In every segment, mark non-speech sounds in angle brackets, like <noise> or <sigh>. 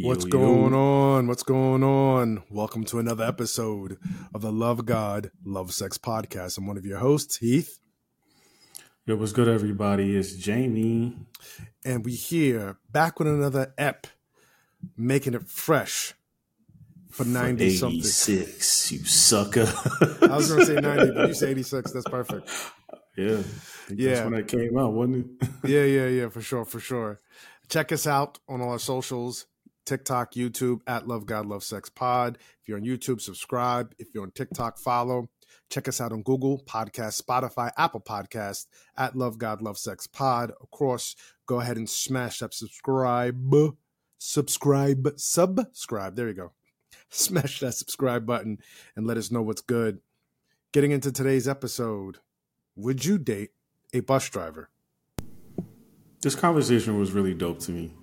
What's yo, going yo. on? What's going on? Welcome to another episode of the Love God, Love Sex podcast. I'm one of your hosts, Heath. Yo, what's good, everybody? It's Jamie. And we here back with another ep, making it fresh for 90 for 86, you sucker. I was going to say 90, but you say <laughs> 86. That's perfect. Yeah. Yeah. That's when that came out, wasn't it? <laughs> yeah, yeah, yeah, for sure, for sure. Check us out on all our socials TikTok, YouTube at Love God Love Sex Pod. If you're on YouTube, subscribe. If you're on TikTok, follow. Check us out on Google Podcast, Spotify, Apple Podcast at Love God Love Sex Pod. Of course, go ahead and smash that subscribe, subscribe, subscribe. There you go. <laughs> Smash that subscribe button and let us know what's good. Getting into today's episode, would you date a bus driver? This conversation was really dope to me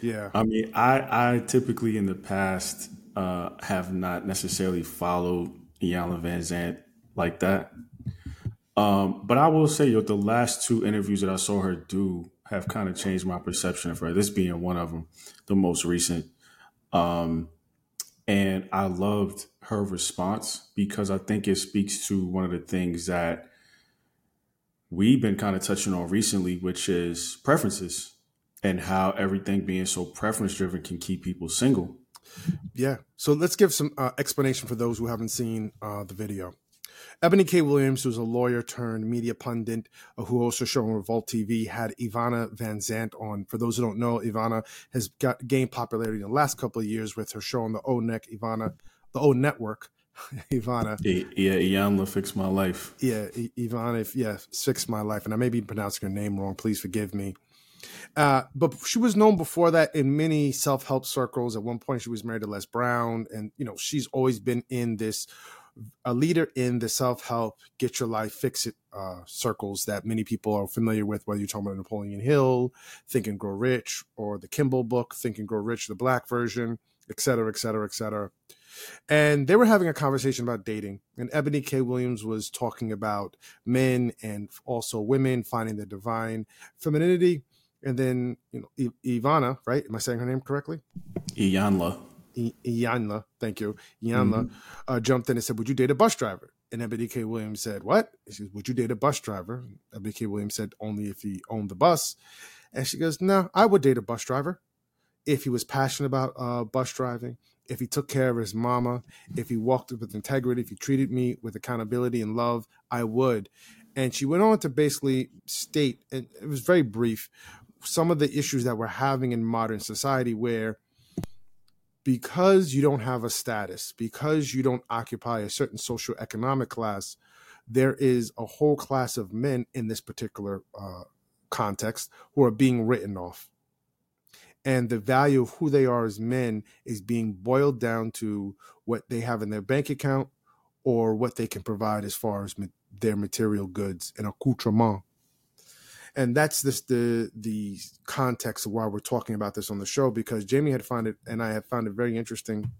yeah. I mean, I I typically in the past uh, have not necessarily followed Iyanla Vanzant like that. Um, but I will say, yo, the last two interviews that I saw her do have kind of changed my perception of her. This being one of them, the most recent. Um, and I loved her response because I think it speaks to one of the things that we've been kind of touching on recently, which is preferences and how everything being so preference driven can keep people single. Yeah. So let's give some uh, explanation for those who haven't seen uh, the video. Eboni K. Williams, who's a lawyer turned media pundit uh, who also show on Revolt TV, had Ivana Vanzant on. For those who don't know, Ivana has got gained popularity in the last couple of years with her show on the O Neck Ivana, the O Network. <laughs> Ivana. Yeah, Iyanla fixed my life. Yeah, Ivana, yeah, fixed my life. And I may be pronouncing her name wrong. Please forgive me. Uh, but she was known before that in many self help circles. At one point, she was married to Les Brown, and you know she's always been in this a leader in the self help, get your life, fix it uh, circles that many people are familiar with. Whether you're talking about Napoleon Hill, Think and Grow Rich, or the Kimbro book, Think and Grow Rich, the Black version, et cetera, et cetera, et cetera. And they were having a conversation about dating, and Eboni K. Williams was talking about men and also women finding their divine femininity and then you know I- Ivana, right? Am I saying her name correctly? Iyanla. I- Iyanla, thank you. Iyanla mm-hmm. uh, jumped in and said, "Would you date a bus driver?" And Eboni K. Williams said, "What?" She said, "Would you date a bus driver?" Eboni K. Williams said, "Only if he owned the bus." And she goes, "No, I would date a bus driver if he was passionate about uh, bus driving." If he took care of his mama, if he walked with integrity, if he treated me with accountability and love, I would. And she went on to basically state, and it was very brief, some of the issues that we're having in modern society where because you don't have a status, because you don't occupy a certain social economic class, there is a whole class of men in this particular uh, context who are being written off. And the value of who they are as men is being boiled down to what they have in their bank account or what they can provide as far as ma- their material goods and accoutrement and that's this the the context of why we're talking about this on the show because Jamie had found it and I had found it very interesting.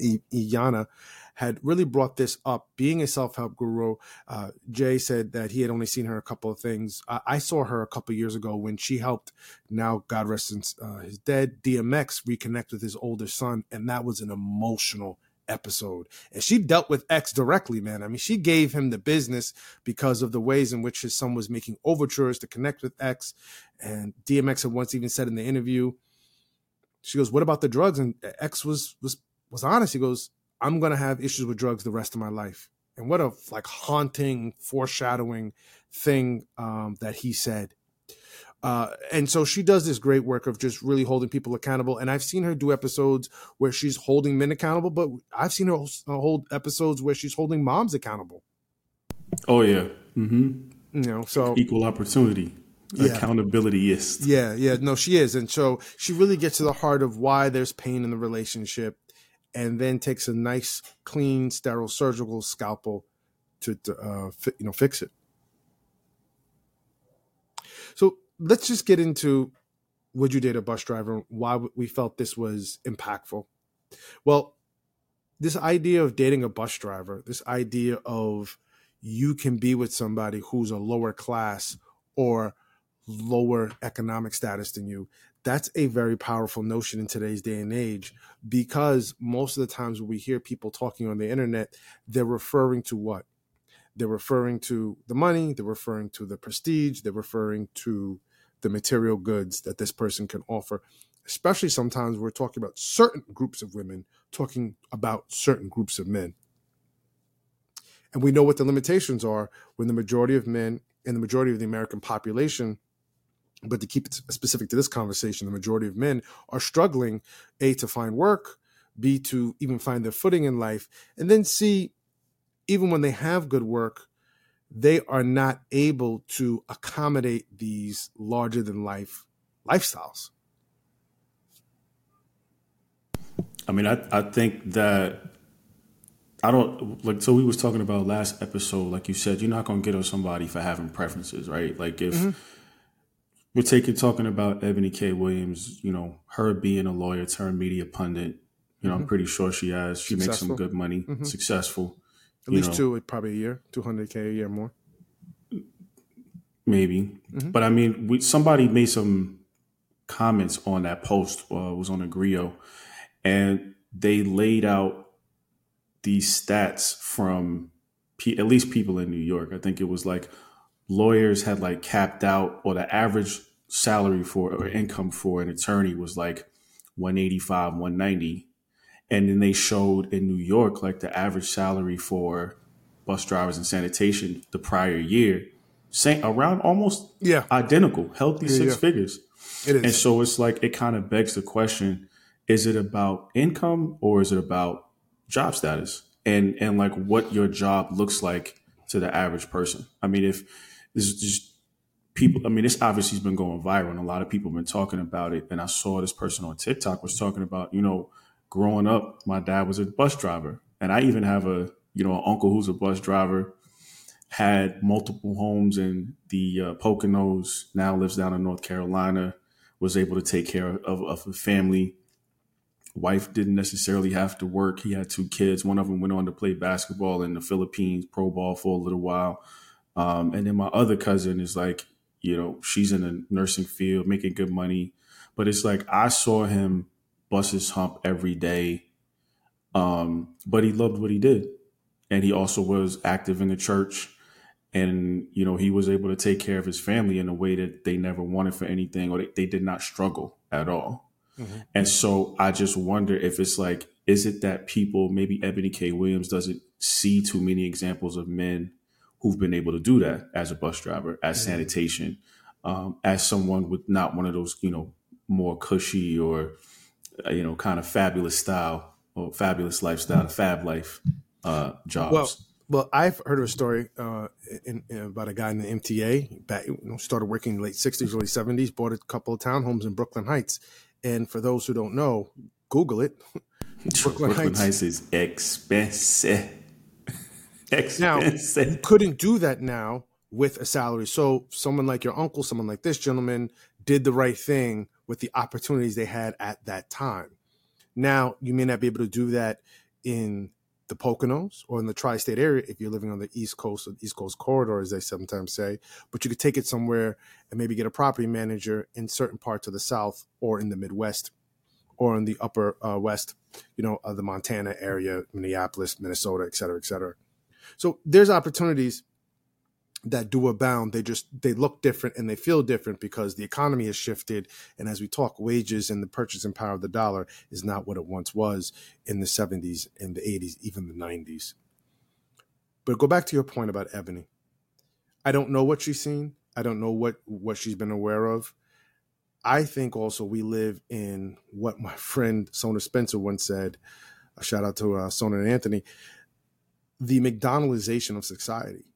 I, Iyanla had really brought this up. Being a self help guru, uh, Jay said that he had only seen her a couple of things. I, I saw her a couple years ago when she helped. Now, God rest uh, his dead DMX reconnect with his older son, and that was an emotional episode. And she dealt with X directly, man. I mean, she gave him the business because of the ways in which his son was making overtures to connect with X. And DMX had once even said in the interview, she goes, What about the drugs? And X was was was honest. He goes, I'm gonna have issues with drugs the rest of my life. And what a like haunting, foreshadowing thing um, that he said. Uh, and so she does this great work of just really holding people accountable. And I've seen her do episodes where she's holding men accountable, but I've seen her uh, hold episodes where she's holding moms accountable. Oh yeah, mm-hmm. you know, so equal opportunity. Yeah. Accountability is. Yeah, yeah, no, she is, and so she really gets to the heart of why there's pain in the relationship, and then takes a nice, clean, sterile surgical scalpel to, to uh, fi- you know fix it. So let's just get into would you date a bus driver? Why we felt this was impactful. Well, this idea of dating a bus driver, this idea of you can be with somebody who's a lower class or lower economic status than you, that's a very powerful notion in today's day and age because most of the times when we hear people talking on the internet, they're referring to what? They're referring to the money, they're referring to the prestige, they're referring to the material goods that this person can offer. Especially sometimes we're talking about certain groups of women, talking about certain groups of men. And we know what the limitations are when the majority of men and the majority of the American population but to keep it specific to this conversation, the majority of men are struggling, A, to find work, B, to even find their footing in life, and then C, even when they have good work, they are not able to accommodate these larger than life lifestyles. I mean, I, I think that I don't like so we was talking about last episode, like you said, you're not gonna get on somebody for having preferences, right? Like if mm-hmm we're taking talking about Eboni K. Williams, you know, her being a lawyer turned media pundit. You know, mm-hmm. I'm pretty sure she has. She successful. makes some good money, mm-hmm. successful. At least know. two, probably a year, 200K a year more. Maybe. Mm-hmm. But I mean, we, somebody made some comments on that post, uh, was on a Grio, and they laid out these stats from P- at least people in New York. I think it was like lawyers had like capped out, or the average salary for or income for an attorney was like 185, 190. And then they showed in New York like the average salary for bus drivers and sanitation the prior year, same around almost yeah identical, healthy yeah, six yeah. figures. It is. And so it's like it kind of begs the question: Is it about income or is it about job status? And and like what your job looks like to the average person. I mean, if this is just people. I mean, this obviously has been going viral, and a lot of people have been talking about it. And I saw this person on TikTok was talking about, you know, growing up, my dad was a bus driver, and I even have a you know an uncle who's a bus driver. Had multiple homes in the uh, Poconos. Now lives down in North Carolina. Was able to take care of, of a family wife didn't necessarily have to work. He had two kids. One of them went on to play basketball in the Philippines, pro ball for a little while. Um, and then my other cousin is like, you know, she's in the nursing field, making good money. But it's like I saw him bust his hump every day. Um, but he loved what he did. And he also was active in the church. And, you know, he was able to take care of his family in a way that they never wanted for anything or they, they did not struggle at all. Mm-hmm. And so I just wonder if it's like, is it that people, maybe Eboni K. Williams doesn't see too many examples of men who've been able to do that as a bus driver, as mm-hmm. sanitation, um, as someone with not one of those, you know, more cushy or, you know, kind of fabulous style or fabulous lifestyle, fab life uh, jobs. Well, well, I've heard of a story uh, in, in, about a guy in the MTA. Back, you know, started working in the late '60s, early '70s. Bought a couple of townhomes in Brooklyn Heights. And for those who don't know, Google it. <laughs> Brooklyn, Brooklyn Heights. Heights is expensive. <laughs> Now, you couldn't do that now with a salary. So someone like your uncle, someone like this gentleman did the right thing with the opportunities they had at that time. Now, you may not be able to do that in the Poconos or in the tri-state area if you're living on the East Coast or East Coast corridor, as they sometimes say. But you could take it somewhere and maybe get a property manager in certain parts of the South or in the Midwest or in the Upper uh, West, you know, the Montana area, Minneapolis, Minnesota, et cetera, et cetera. So there's opportunities that do abound. They just they look different and they feel different because the economy has shifted. And as we talk, wages and the purchasing power of the dollar is not what it once was in the 70s and the 80s, even the 90s. But go back to your point about ebony I don't know what she's seen. I don't know what what she's been aware of. I think also we live in what my <laughs> friend Sona Spencer once said. A shout out to uh, Sona and Anthony the McDonaldization of society.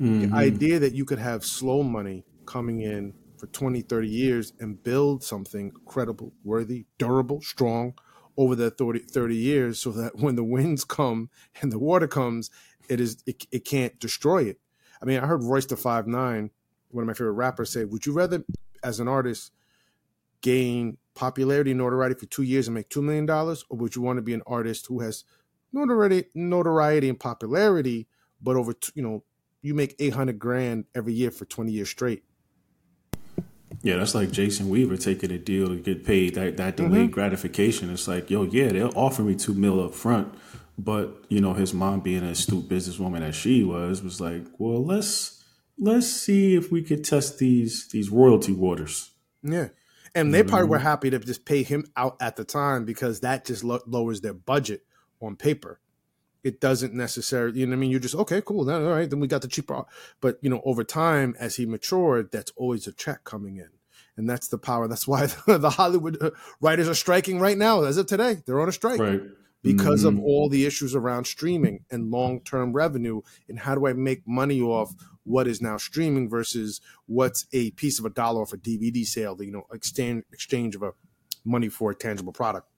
Mm-hmm. The idea that you could have slow money coming in for 20, 30 years and build something credible, worthy, durable, strong over the 30, 30 years so that when the winds come and the water comes, it is it, it can't destroy it. I mean, I heard Royce da Five Nine, one of my favorite rappers, say, "Would you rather, as an artist, gain popularity, and notoriety for two years and make two million dollars, or would you want to be an artist who has notoriety, notoriety and popularity, but over you know you make eight hundred grand every year for twenty years straight. Yeah, that's like Jason Weaver taking a deal to get paid that that delayed mm-hmm. gratification. It's like, yo, yeah, they'll offer me two mil up front, but you know, his mom being an astute businesswoman as she was, was like, well, let's let's see if we could test these these royalty waters. Yeah. And they probably were mm-hmm. happy to just pay him out at the time because that just lo- lowers their budget on paper. It doesn't necessarily, you know what I mean? You're just, okay, cool. Then, all right, then we got the cheaper. But, you know, over time, as he matured, that's always a check coming in. And that's the power. That's why <laughs> the Hollywood uh, writers are striking right now, as of today. They're on a strike. Right because mm-hmm. of all the issues around streaming and long-term revenue and how do I make money off what is now streaming versus what's a piece of a dollar off a DVD sale, you know, exchange exchange of a money for a tangible product.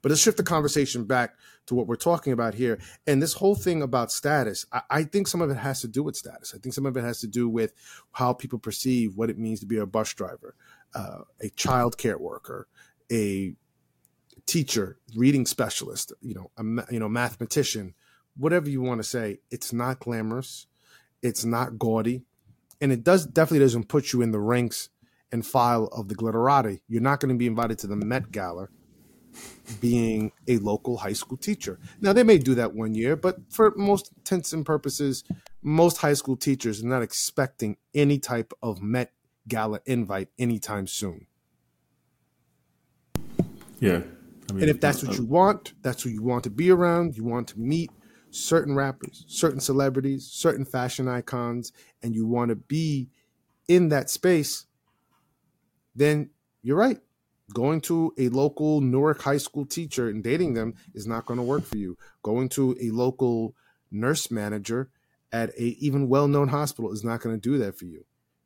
But let's shift the conversation back to what we're talking about here. And this whole thing about status, I, I, think some of it has to do with status. I think some of it has to do with how people perceive what it means to be a bus driver, uh, a child care worker, a teacher, reading specialist, you know, a you know mathematician, whatever you want to say. It's not glamorous. It's not gaudy, and it does definitely doesn't put you in the ranks and file of the glitterati. You're not going to be invited to the Met Gala being a local high school teacher. Now they may do that one year, but for most intents and purposes, most high school teachers are not expecting any type of Met Gala invite anytime soon. Yeah. I mean, and if that's what uh, you want, that's who you want to be around. You want to meet certain rappers, certain celebrities, certain fashion icons, and you want to be in that space, then you're right. Going to a local Newark high school teacher and dating them is not going to work for you. Going to a local nurse manager at a even well-known hospital is not going to do that for you.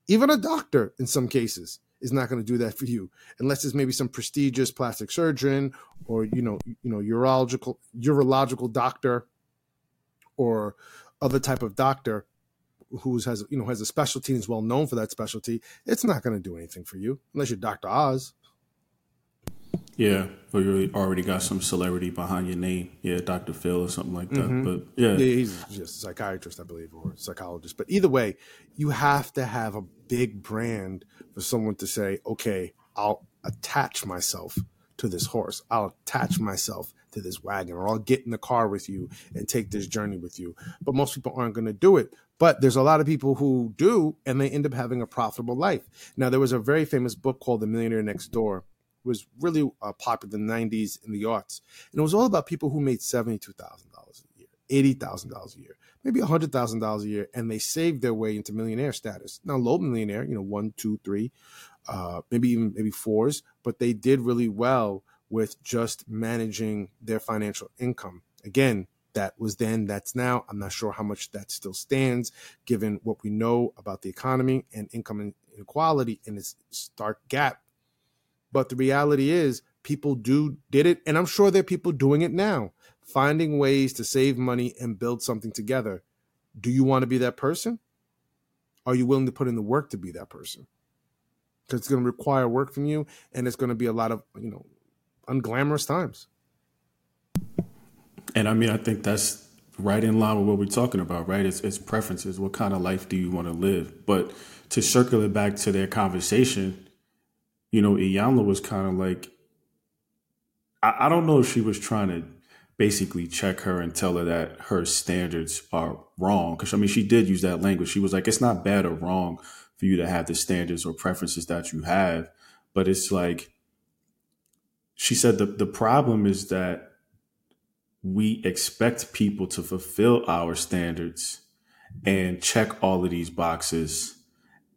Even a doctor in some cases is not going to do that for you unless it's maybe some prestigious plastic surgeon or you know you know urological urological doctor or other type of doctor who has you know has a specialty and is well known for that specialty it's not going to do anything for you unless you're dr oz yeah, or you already got some celebrity behind your name. Yeah, Dr. Phil or something like that. Mm-hmm. But yeah. yeah, he's just a psychiatrist, I believe, or psychologist. But either way, you have to have a big brand for someone to say, okay, I'll attach myself to this horse. I'll attach myself to this wagon, or I'll get in the car with you and take this journey with you. But most people aren't going to do it. But there's a lot of people who do, and they end up having a profitable life. Now, there was a very famous book called The Millionaire Next Door was really uh, popular in the 90s in the arts. And it was all about people who made $72,000 a year, $80,000 a year, maybe $100,000 a year, and they saved their way into millionaire status. Now, low millionaire, you know, one, two, three, uh, maybe even maybe fours, but they did really well with just managing their financial income. Again, that was then, that's now. I'm not sure how much that still stands given what we know about the economy and income inequality and its stark gap but the reality is, people do did it, and I'm sure there are people doing it now, finding ways to save money and build something together. Do you want to be that person? Are you willing to put in the work to be that person? Because it's going to require work from you, and it's going to be a lot of you know unglamorous times. And I mean, I think that's right in line with what we're talking about, right? It's, it's preferences. What kind of life do you want to live? But to circle it back to their conversation, you know, Iyanla was kind of like, I, I don't know if she was trying to basically check her and tell her that her standards are wrong. Because I mean, she did use that language. She was like, it's not bad or wrong for you to have the standards or preferences that you have, but it's like, she said the, the problem is that we expect people to fulfill our standards and check all of these boxes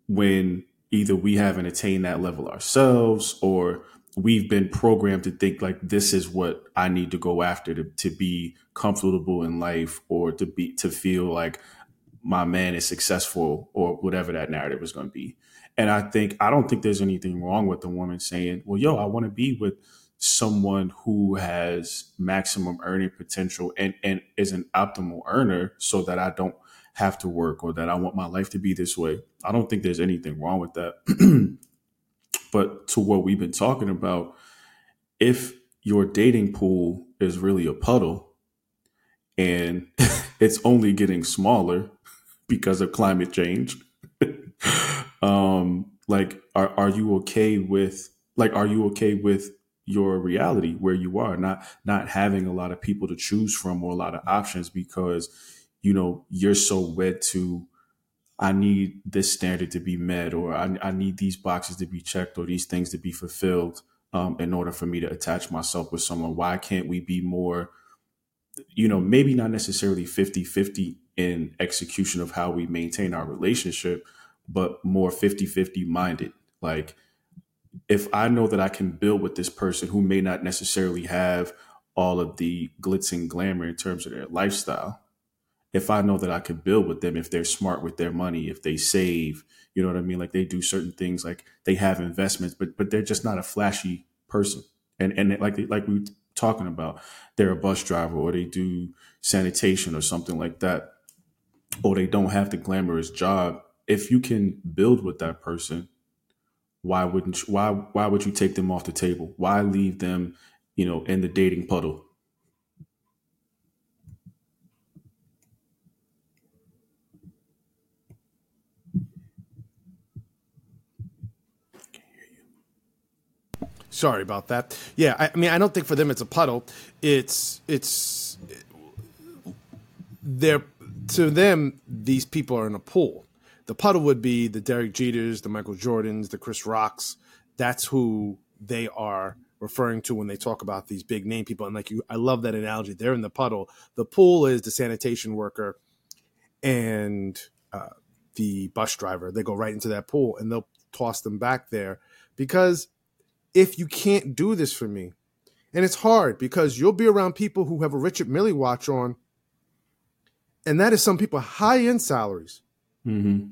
when either we haven't attained that level ourselves or we've been programmed to think like this is what I need to go after to, to be comfortable in life or to be to feel like my man is successful or whatever that narrative is going to be. And I think I don't think there's anything wrong with the woman saying, "Well, yo, I want to be with someone who has maximum earning potential and and is an optimal earner so that I don't have to work or that I want my life to be this way. I don't think there's anything wrong with that. <clears throat> but to what we've been talking about, if your dating pool is really a puddle and <laughs> it's only getting smaller because of climate change, <laughs> um, like are are you okay with like are you okay with your reality where you are not not having a lot of people to choose from or a lot of options because you know you're so wed to I need this standard to be met, or I, I need these boxes to be checked, or these things to be fulfilled um, in order for me to attach myself with someone. Why can't we be more, you know, maybe not necessarily 50 50 in execution of how we maintain our relationship, but more 50 50 minded? Like, if I know that I can build with this person who may not necessarily have all of the glitz and glamour in terms of their lifestyle, if I know that I could build with them, if they're smart with their money, if they save, you know what I mean? Like they do certain things, like they have investments, but but they're just not a flashy person. And and like like we were talking about, they're a bus driver or they do sanitation or something like that, or they don't have the glamorous job. If you can build with that person, why wouldn't you, why why would you take them off the table? Why leave them, you know, in the dating puddle? Sorry about that. Yeah, I, I, mean, I don't think for them it's a puddle. It's it's they're to them these people are in a pool. The puddle would be the Derek Jeters, the Michael Jordans, the Chris Rocks. That's who they are referring to when they talk about these big name people. And like you, I love that analogy. They're in the puddle. The pool is the sanitation worker and uh, the bus driver. They go right into that pool and they'll toss them back there because if you can't do this for me. And it's hard because you'll be around people who have a Richard Mille watch on, and that is some people high end salaries. Mm-hmm.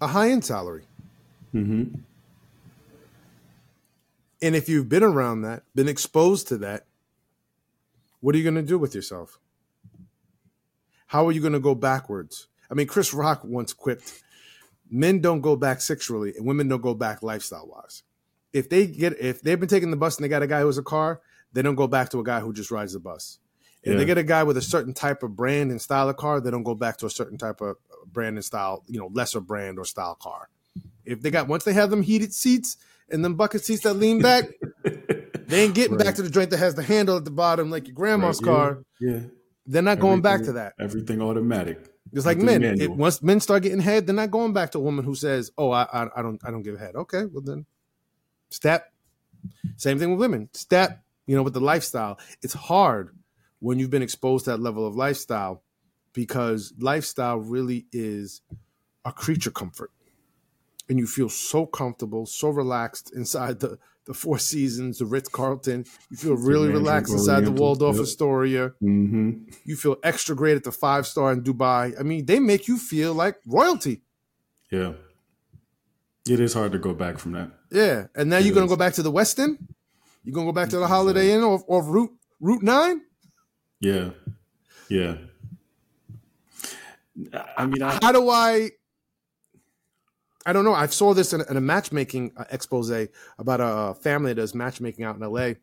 A high end salary. Mm-hmm. And if you've been around that, been exposed to that, what are you going to do with yourself? How are you going to go backwards? I mean, Chris Rock once quipped men don't go back sexually and women don't go back lifestyle wise. If they get if they've been taking the bus and they got a guy who has a car, they don't go back to a guy who just rides the bus. If yeah. they get a guy with a certain type of brand and style of car, they don't go back to a certain type of brand and style, you know, lesser brand or style car. If they got once they have them heated seats and them bucket seats that lean back, <laughs> they ain't getting right. back to the joint that has the handle at the bottom like your grandma's right. car. Yeah. yeah. They're not everything, going back to that. Everything automatic. It's like men. It, once men start getting head, they're not going back to a woman who says, "Oh, I, I, I don't, I don't give head." Okay, well then, step. Same thing with women. Step. You know, with the lifestyle, it's hard when you've been exposed to that level of lifestyle because lifestyle really is a creature comfort, and you feel so comfortable, so relaxed inside the the Four Seasons, the Ritz Carlton. You feel really relaxed inside the Waldorf. Astoria. Mm-hmm. You feel extra great at the five star in Dubai. I mean, they make you feel like royalty. Yeah. It is hard to go back from that. Yeah. And now it you're going to go back to the West End? You're going to go back to the Holiday Inn or, or Route, Route 9? Yeah. Yeah. I mean, I, how do I I don't know. I saw this in, in a matchmaking uh, expose about a family that does matchmaking out in LA,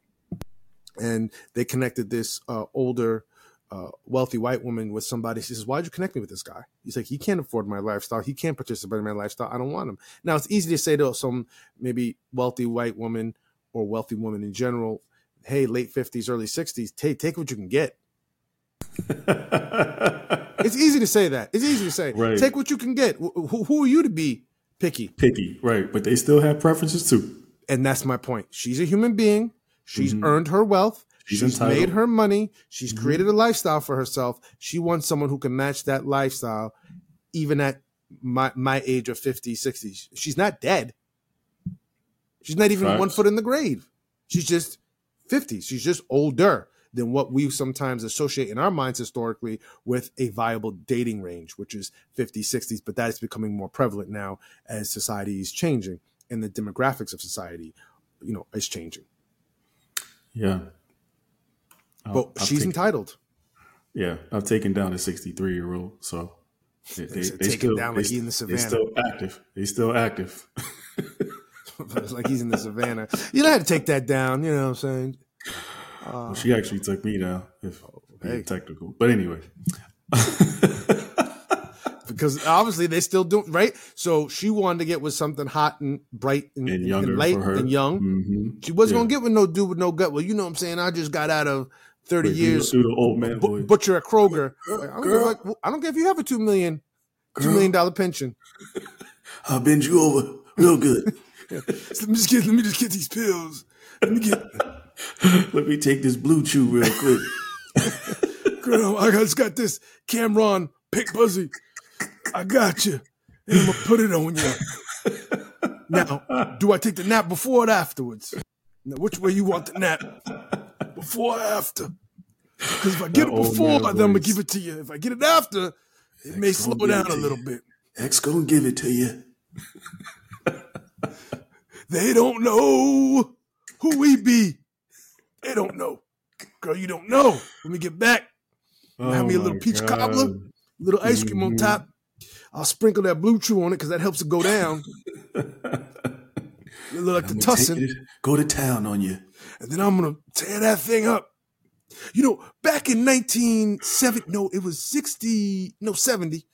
and they connected this uh, older, uh, wealthy white woman with somebody. She says, "Why'd you connect me with this guy?" He's like, "He can't afford my lifestyle. He can't participate in my lifestyle. I don't want him." Now it's easy to say to some maybe wealthy white woman or wealthy woman in general, "Hey, late fifties, early sixties, take take what you can get." <laughs> it's easy to say that. It's easy to say. Right. Take what you can get. Who, who are you to be picky. Picky, right. But they still have preferences too. And that's my point. She's a human being. She's mm-hmm. earned her wealth. She's, she's made her money. She's mm-hmm. created a lifestyle for herself. She wants someone who can match that lifestyle, even at my, my age of 50, 60. She's not dead. She's not even Facts. one foot in the grave. She's just 50. She's just older than what we sometimes associate in our minds historically with a viable dating range, which is 50s, 60s. But that is becoming more prevalent now as society is changing and the demographics of society, you know, is changing. Yeah. I'll, but I'll she's take, entitled. Yeah, I've taken down a 63 year old, so they, they, they still down like they, in the savannah. They still active. They still active. <laughs> like he's in the savannah. You know how to take that down. You know what I'm saying? Well, she actually took me down, if hey. technical. But anyway. <laughs> because obviously they still do right. So she wanted to get with something hot and bright and, And and light and young. hmm She wasn't Yeah. gonna get with no dude with no gut. Well, you know what I'm saying. I just got out of thirty Wait, years do the old man voice. butcher at Kroger. Like, I, don't Girl. a- I don't care if you have a two million, two Girl. million dollar pension. <laughs> I'll bend you over real good. <laughs> Let me just get let me just get these pills. Let me get <laughs> Let me take this blue chew real quick. <laughs> girl. I just got this Cameron Pick Buzzy. I got you. And I'm gonna put it on you. Now, do I take the nap before or afterwards? Now, which way you want the nap? Before or after? Because if I get it before, then I'm gonna give it to you. If I get it after, it may X gonna slow down to a you. little bit. X gonna give it to you. <laughs> They don't know who we be. They don't know. Girl, you don't know. Let me get back, have me a little peach God. cobbler, little ice cream on Mhm. top. I'll sprinkle that blue chew on it because that helps it go down. <laughs> Look like the tussin. go to town on you. And then I'm gonna tear that thing up. You know, back in 1970, no, it was 60, no, 70.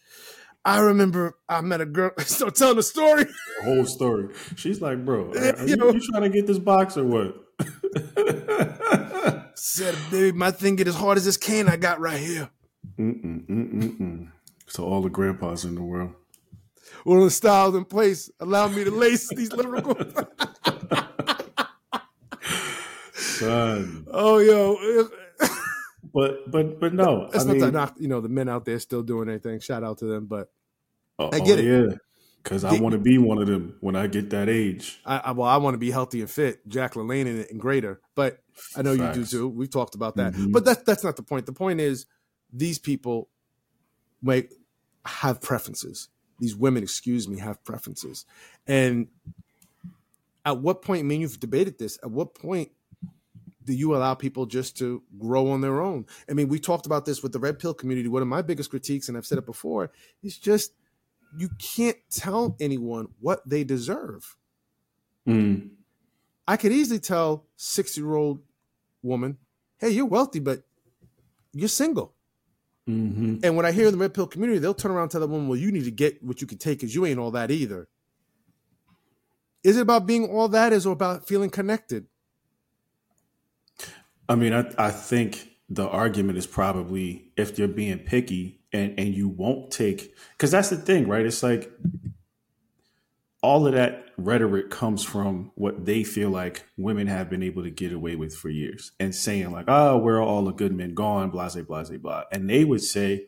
I remember I met a girl, <laughs> start telling the story. The whole story. She's like, bro, <laughs> Yeah, are you you, know. you trying to get this box or what? Said, baby, my thing get as hard as this can I got right here. Mm-mm, all the grandpas in the world. Of the styles in place allow me to lace these lyrical. Son. oh, yo. But but but no. That's I not mean, that not, you know, the men out there still doing anything. Shout out to them. But oh, I get oh, it. Yeah. Cause I want to be one of them when I get that age. I, I well, I want to be healthy and fit, Jack LaLanne and, and greater. But I know you do too. We've talked about that. Mhm. But that's that's not the point. The point is these people make have preferences. These women, excuse me, have preferences. And at what point, I mean, you've debated this. At what point do you allow people just to grow on their own? I mean, we talked about this with the red pill community. One of my biggest critiques, and I've said it before, is just you can't tell anyone what they deserve. Mm. I could easily tell six year old woman, hey, you're wealthy, but you're single. hmm And when I hear in the red pill community, they'll turn around and tell that woman, well, you need to get what you can take because you ain't all that either. Is it about being all that? Is it about feeling connected? I mean, I, I think the argument is probably if you're being picky and, and you won't take, because that's the thing, right? It's like all of that rhetoric comes from what they feel like women have been able to get away with for years and saying, like, oh, where are all the good men gone? Blah, blah, blah. And they would say,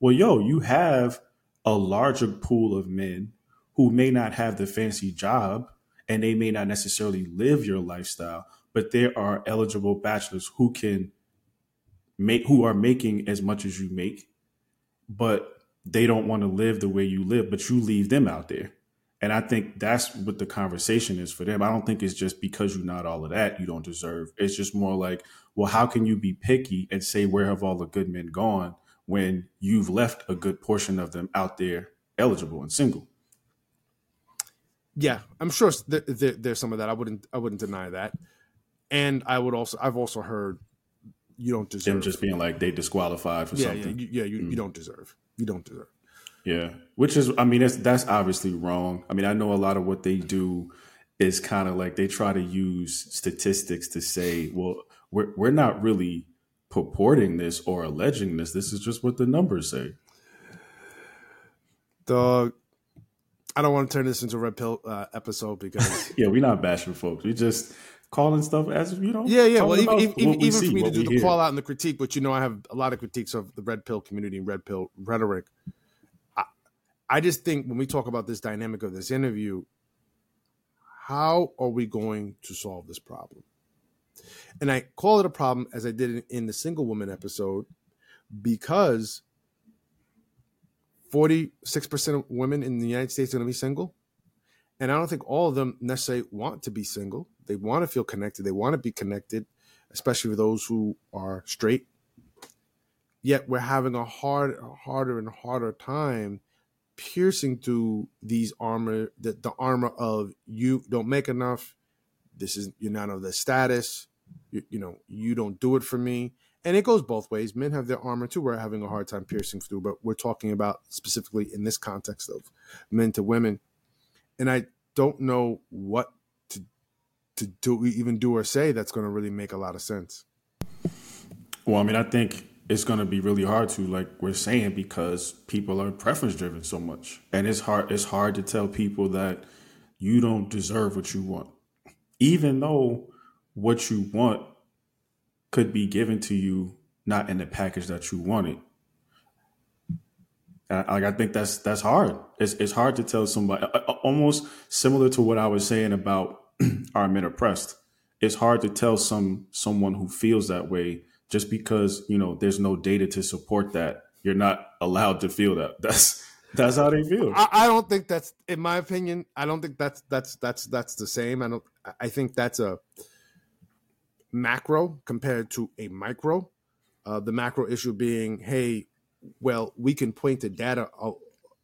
well, yo, you have a larger pool of men who may not have the fancy job and they may not necessarily live your lifestyle, but there are eligible bachelors who can make who are making as much as you make, but they don't want to live the way you live, but you leave them out there. And I think that's what the conversation is for them. I don't think it's just because you're not all of that, you don't deserve. It's just more like, well, how can you be picky and say, where have all the good men gone when you've left a good portion of them out there eligible and single? Yeah, I'm sure th- th- there's some of that. I wouldn't I wouldn't deny that. And I would also I've also heard you don't deserve Them just being like they disqualified for yeah, yeah, something. you, yeah, you, you don't deserve. You don't deserve. Yeah, which is, I mean, that's that's obviously wrong. I mean, I know a lot of what they do is kind of like they try to use statistics to say, well, we're we're not really purporting this or alleging this. This is just what the numbers say. Dog, I don't want to turn this into a red pill uh, episode because <laughs> Yeah, we're not bashing folks. We just calling stuff as you know. yeah, yeah. Well, even, even, we even see, for me to do the hear. call out and the critique, but you know, I have a lot of critiques of the red pill community and red pill rhetoric. I, I just think when we talk about this dynamic of this interview, how are we going to solve this problem? And I call it a problem as I did in, in the single woman episode because 46% of women in the United States are going to be single. And I don't think all of them necessarily want to be single. They want to feel connected. They want to be connected, especially for those who are straight. Yet we're having a hard, harder and harder time piercing through these armor, the, the armor of you don't make enough. This is you're not of the status. You, you know you don't do it for me, and it goes both ways. Men have their armor too. We're having a hard time piercing through, but we're talking about specifically in this context of men to women. And I don't know what to to do, even do or say that's going to really make a lot of sense. Well, I mean, I think it's going to be really hard to, like we're saying, because people are preference driven so much, and it's hard. It's hard to tell people that you don't deserve what you want, even though what you want could be given to you not in the package that you wanted. Like I think that's that's hard. It's it's hard to tell somebody almost similar to what I was saying about <clears throat> our men oppressed. It's hard to tell some someone who feels that way just because you know there's no data to support that. You're not allowed to feel that. <laughs> That's that's how they feel. I, I don't think that's, in my opinion, I don't think that's that's that's that's the same. I don't. I think that's a macro compared to a micro. Uh, the macro issue being, hey, well, we can point to data,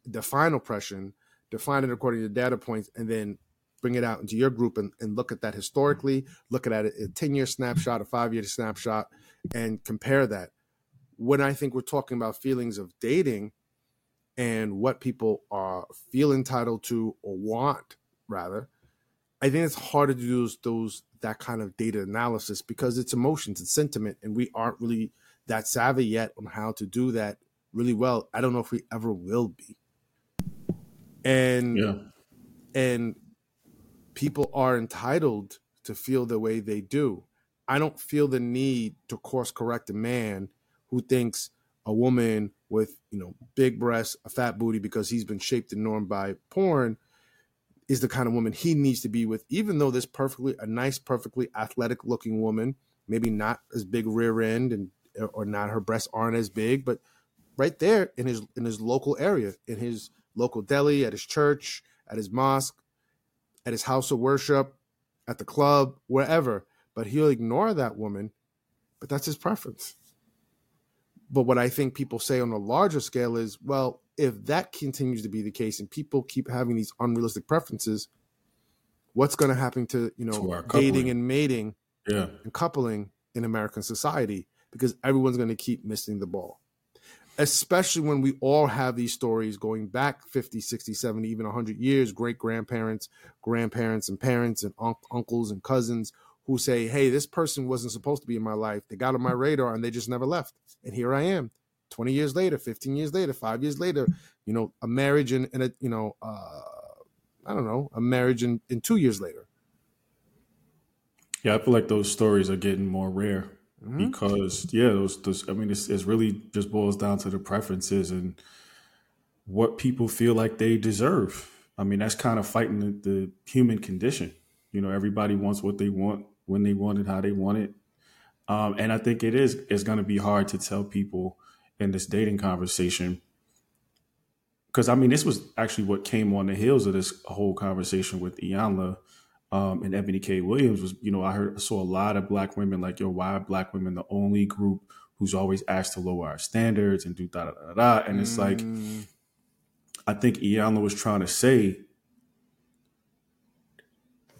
define oppression, define it according to data points, and then bring it out into your group and, and look at that historically, look at it a 10 year snapshot, a five year snapshot, and compare that. When I think we're talking about feelings of dating and what people are feel entitled to or want, rather, I think it's harder to do those, those that kind of data analysis because it's emotions and sentiment, and we aren't really that savvy yet on how to do that really well. I don't know if we ever will be. And yeah. and people are entitled to feel the way they do. I don't feel the need to course correct a man who thinks a woman with, you know, big breasts, a fat booty because he's been shaped and normed by porn is the kind of woman he needs to be with, even though this perfectly a nice, perfectly athletic looking woman, maybe not as big rear end and or not her breasts aren't as big, but right there in his in his local area, in his local deli, at his church, at his mosque, at his house of worship, at the club, wherever. But he'll ignore that woman, but that's his preference. But what I think people say on a larger scale is, well, if that continues to be the case and people keep having these unrealistic preferences, what's going to happen to you know dating and mating yeah. and coupling in American society? Because everyone's going to keep missing the ball especially when we all have these stories going back 50 60 70 even 100 years great grandparents grandparents and parents and un- uncles and cousins who say hey this person wasn't supposed to be in my life. They got on my radar and they just never left. And here i am 20 years later 15 years later 5 years later you know a marriage and, and a you know uh, i don't know a marriage in, in 2 years later. Yeah i feel like those stories are getting more rare mm-hmm. because yeah, those, those I mean, it's, it's really just boils down to the preferences and what people feel like they deserve. I mean, that's kind of fighting the, the human condition. You know, everybody wants what they want when they want it, how they want it. Um, and I think it is it's going to be hard to tell people in this dating conversation because I mean this was actually what came on the heels of this whole conversation with Iyanla um, and Eboni K. Williams was, you know, I heard saw a lot of black women like, yo, why are black women the only group who's always asked to lower our standards and do da da da da? And it's mm. like, I think Iyanla was trying to say,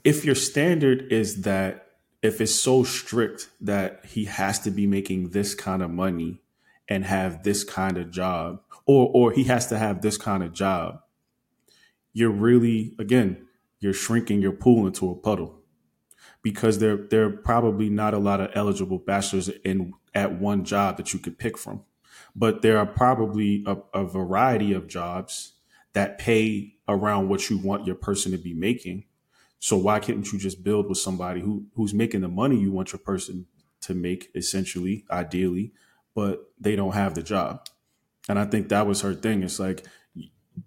if your standard is that if it's so strict that he has to be making this kind of money and have this kind of job, or or he has to have this kind of job, you're really again you're shrinking your pool into a puddle. Because there there are probably not a lot of eligible bachelors in at one job that you could pick from. But there are probably a, a, variety of jobs that pay around what you want your person to be making. So why can't you just build with somebody who who's making the money you want your person to make essentially ideally but they don't have the job? And i think that was her thing. It's like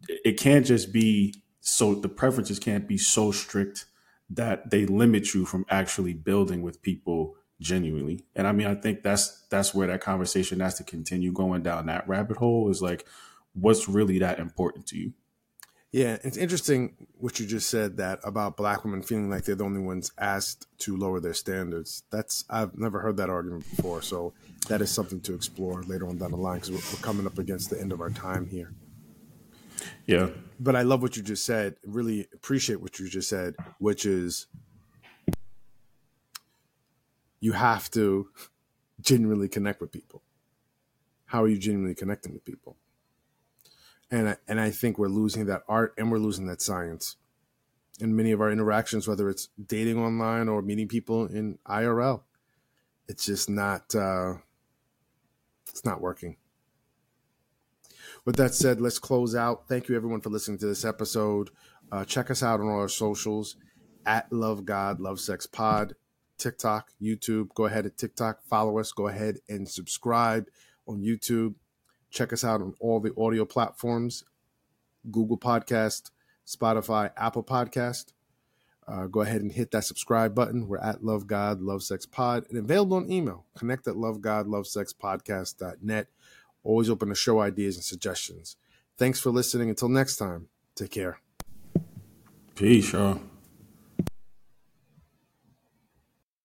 it can't just be so the preferences can't be so strict that they limit you from actually building with people genuinely. And I mean, I think that's that's where that conversation has to continue going down that rabbit hole is like what's really that important to you. Yeah, it's interesting what you just said that about black women feeling like they're the only ones asked to lower their standards. That's I've never heard that argument before, so that is something to explore later on down the line because we're, we're coming up against the end of our time here. Yeah. But I love what you just said. Really appreciate what you just said, which is you have to genuinely connect with people? How are you genuinely connecting with people? And I, and I think we're losing that art and we're losing that science in many of our interactions, whether it's dating online or meeting people in IRL. It's just not uh, it's not working. With that said, let's close out. Thank you everyone for listening to this episode. Uh, check us out on all our socials at Love God Love Sex Pod, TikTok, YouTube. Go ahead at TikTok, follow us. Go ahead and subscribe on YouTube. Check us out on all the audio platforms Google Podcast, Spotify, Apple Podcast. Uh, go ahead and hit that subscribe button. We're at Love God, Love Sex Pod and available on email. Connect at Love God, Love Sex Podcast.net. Always open to show ideas and suggestions. Thanks for listening. Until next time, take care. Peace, y'all.